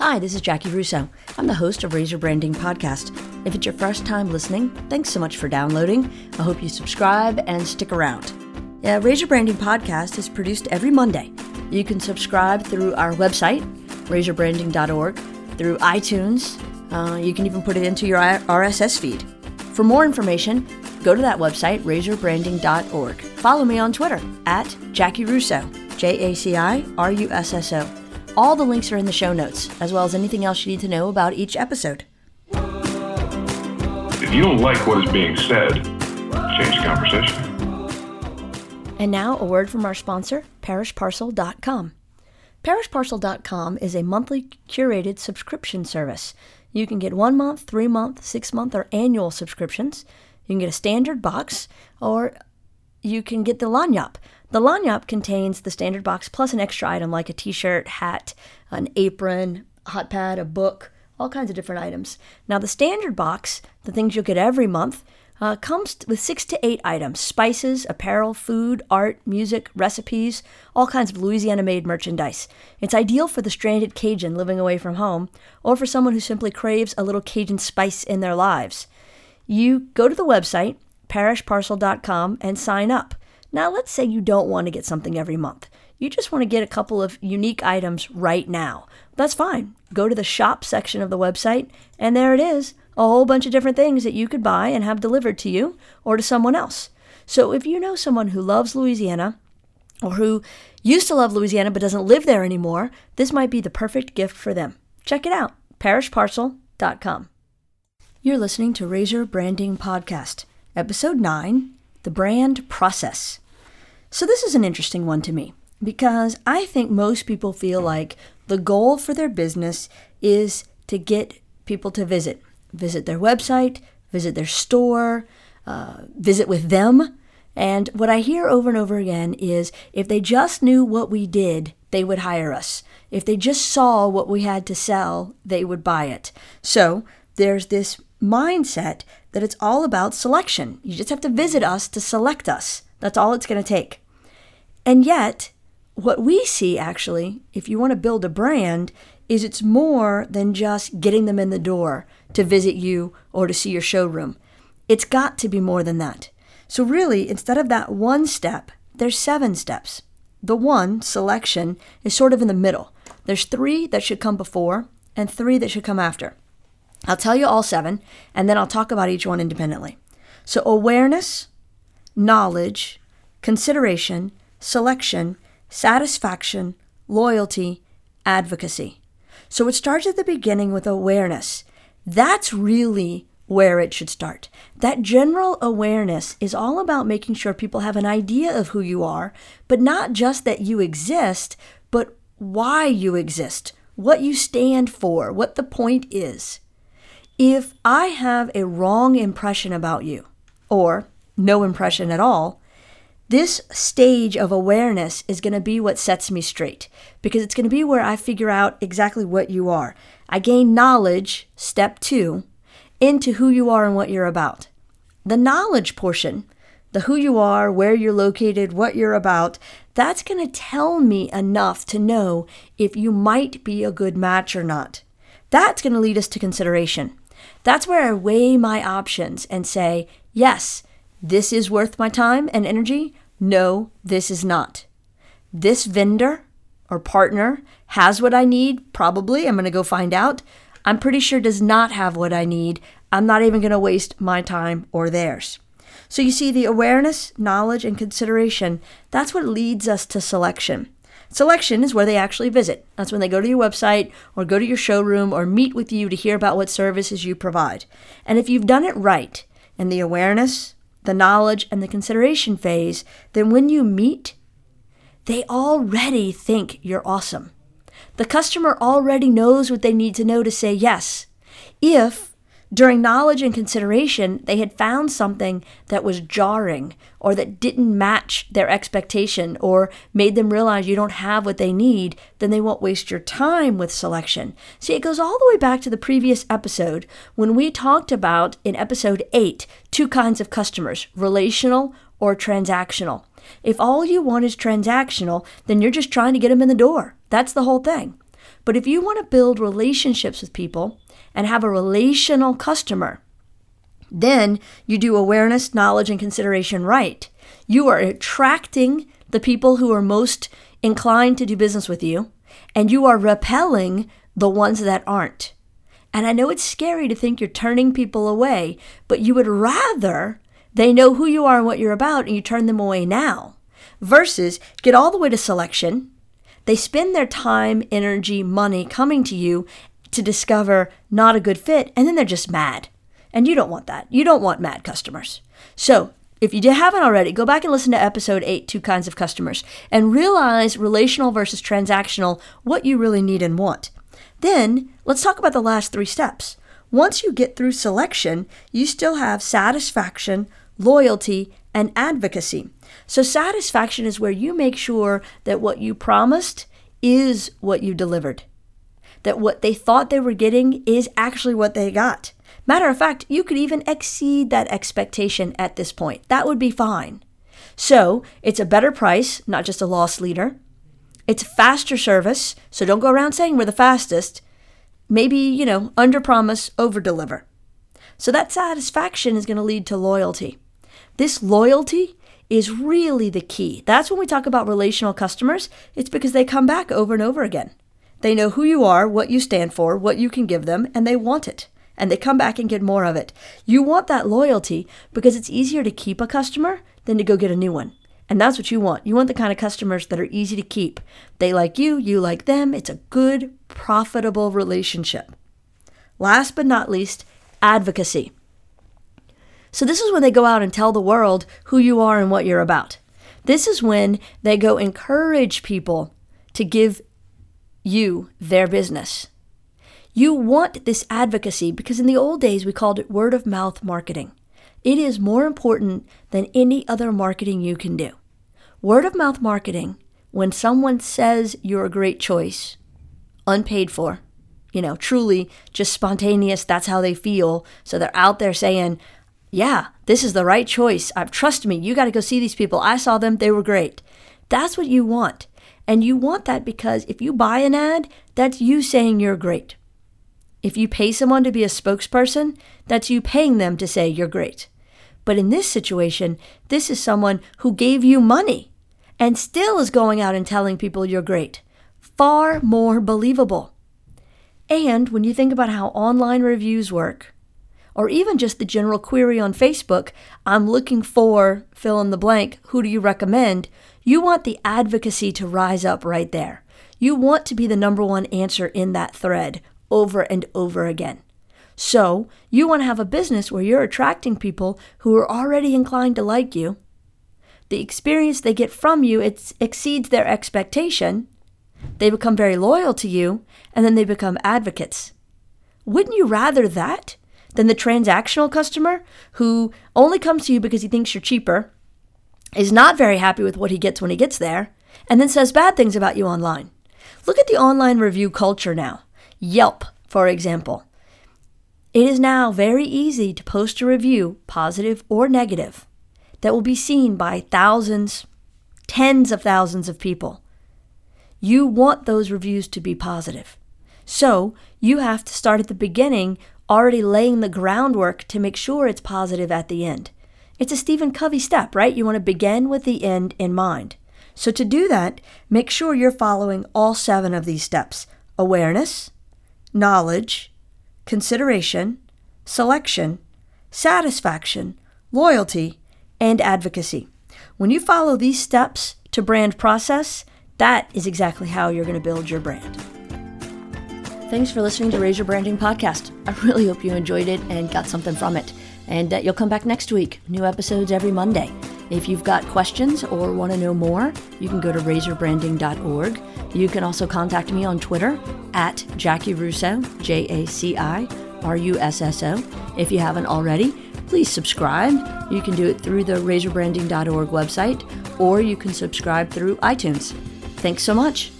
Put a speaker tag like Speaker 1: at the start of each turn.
Speaker 1: Hi, this is Jaci Russo. I'm the host of Razor Branding Podcast. If it's your first time listening, thanks so much for downloading. I hope you subscribe and stick around. Yeah, Razor Branding Podcast is produced every Monday. You can subscribe through our website, razorbranding.org, through iTunes. Uh, you can even put it into your RSS feed. For more information, go to that website, razorbranding.org. Follow me on Twitter at Jaci Russo, J A C I R U S S O. All the links are in the show notes, as well as anything else you need to know about each episode.
Speaker 2: If you don't like what is being said, change the conversation.
Speaker 1: And now, a word from our sponsor, parishparcel.com. Parishparcel.com is a monthly curated subscription service. You can get one month, three month, six month, or annual subscriptions. You can get a standard box, or you can get the Lagniappe. The Lagniappe contains the standard box plus an extra item like a t shirt, hat, an apron, hot pad, a book, all kinds of different items. Now, the standard box, the things you'll get every month, uh, comes with six to eight items spices, apparel, food, art, music, recipes, all kinds of Louisiana made merchandise. It's ideal for the stranded Cajun living away from home or for someone who simply craves a little Cajun spice in their lives. You go to the website, parishparcel.com, and sign up. Now, let's say you don't want to get something every month. You just want to get a couple of unique items right now. That's fine. Go to the shop section of the website, and there it is a whole bunch of different things that you could buy and have delivered to you or to someone else. So if you know someone who loves Louisiana or who used to love Louisiana but doesn't live there anymore, this might be the perfect gift for them. Check it out parishparcel.com. You're listening to Razor Branding Podcast, Episode 9 The Brand Process. So, this is an interesting one to me because I think most people feel like the goal for their business is to get people to visit visit their website, visit their store, uh, visit with them. And what I hear over and over again is if they just knew what we did, they would hire us. If they just saw what we had to sell, they would buy it. So there's this mindset that it's all about selection. You just have to visit us to select us. That's all it's going to take. And yet, what we see actually, if you want to build a brand, is it's more than just getting them in the door to visit you or to see your showroom. It's got to be more than that. So, really, instead of that one step, there's seven steps. The one, selection, is sort of in the middle. There's three that should come before and three that should come after. I'll tell you all seven, and then I'll talk about each one independently. So, awareness, knowledge, consideration, selection, satisfaction, loyalty, advocacy. So, it starts at the beginning with awareness. That's really where it should start. That general awareness is all about making sure people have an idea of who you are, but not just that you exist, but why you exist, what you stand for, what the point is. If I have a wrong impression about you, or no impression at all, this stage of awareness is going to be what sets me straight because it's going to be where I figure out exactly what you are. I gain knowledge, step two, into who you are and what you're about. The knowledge portion, the who you are, where you're located, what you're about, that's going to tell me enough to know if you might be a good match or not. That's going to lead us to consideration. That's where I weigh my options and say, yes, this is worth my time and energy. No, this is not. This vendor or partner has what I need, probably. I'm going to go find out. I'm pretty sure does not have what I need. I'm not even going to waste my time or theirs. So you see, the awareness, knowledge, and consideration, that's what leads us to selection. Selection is where they actually visit. That's when they go to your website or go to your showroom or meet with you to hear about what services you provide. And if you've done it right in the awareness, the knowledge, and the consideration phase, then when you meet, they already think you're awesome. The customer already knows what they need to know to say yes. If, during knowledge and consideration, they had found something that was jarring or that didn't match their expectation or made them realize you don't have what they need, then they won't waste your time with selection. See, it goes all the way back to the previous episode when we talked about in episode 8 two kinds of customers relational or transactional. If all you want is transactional, then you're just trying to get them in the door. That's the whole thing. But if you want to build relationships with people and have a relational customer, then you do awareness, knowledge, and consideration right. You are attracting the people who are most inclined to do business with you, and you are repelling the ones that aren't. And I know it's scary to think you're turning people away, but you would rather they know who you are and what you're about and you turn them away now versus get all the way to selection. They spend their time, energy, money coming to you to discover not a good fit, and then they're just mad. And you don't want that. You don't want mad customers. So, if you haven't already, go back and listen to episode 8, Two Kinds of Customers, and realize relational versus transactional, what you really need and want. Then, let's talk about the last three steps. Once you get through selection, you still have satisfaction, loyalty, and advocacy. So, satisfaction is where you make sure that what you promised is what you delivered, that what they thought they were getting is actually what they got. Matter of fact, you could even exceed that expectation at this point. That would be fine. So, it's a better price, not just a loss leader. It's faster service, so don't go around saying we're the fastest. Maybe, you know, under promise, over deliver. So that satisfaction is going to lead to loyalty. This loyalty is really the key. That's when we talk about relational customers, it's because they come back over and over again. They know who you are, what you stand for, what you can give them, and they want it and they come back and get more of it. You want that loyalty because it's easier to keep a customer than to go get a new one. And that's what you want. You want the kind of customers that are easy to keep. They like you, you like them. It's a good, profitable relationship. Last but not least, advocacy. So, this is when they go out and tell the world who you are and what you're about. This is when they go encourage people to give you their business. You want this advocacy because in the old days we called it word of mouth marketing. It is more important than any other marketing you can do. Word of mouth marketing, when someone says you're a great choice, unpaid for, you know, truly just spontaneous, that's how they feel. So they're out there saying, yeah, this is the right choice. Uh, trust me, you got to go see these people. I saw them, they were great. That's what you want. And you want that because if you buy an ad, that's you saying you're great. If you pay someone to be a spokesperson, that's you paying them to say you're great. But in this situation, this is someone who gave you money and still is going out and telling people you're great. Far more believable. And when you think about how online reviews work, or even just the general query on Facebook, I'm looking for fill in the blank, who do you recommend? You want the advocacy to rise up right there. You want to be the number one answer in that thread over and over again. So, you want to have a business where you're attracting people who are already inclined to like you. The experience they get from you it exceeds their expectation. They become very loyal to you, and then they become advocates. Wouldn't you rather that than the transactional customer who only comes to you because he thinks you're cheaper, is not very happy with what he gets when he gets there, and then says bad things about you online? Look at the online review culture now. Yelp, for example. It is now very easy to post a review, positive or negative, that will be seen by thousands, tens of thousands of people. You want those reviews to be positive. So you have to start at the beginning, already laying the groundwork to make sure it's positive at the end. It's a Stephen Covey step, right? You want to begin with the end in mind. So to do that, make sure you're following all seven of these steps awareness, knowledge, consideration, selection, satisfaction, loyalty, and advocacy. When you follow these steps to brand process, that is exactly how you're going to build your brand. Thanks for listening to Raise Your Branding Podcast. I really hope you enjoyed it and got something from it. And uh, you'll come back next week. New episodes every Monday. If you've got questions or want to know more, you can go to raiseyourbranding.org. You can also contact me on Twitter at Jaci Russo, J A C I R U S S O. If you haven't already, please subscribe. You can do it through the raiseyourbranding.org website or you can subscribe through iTunes. Thanks so much.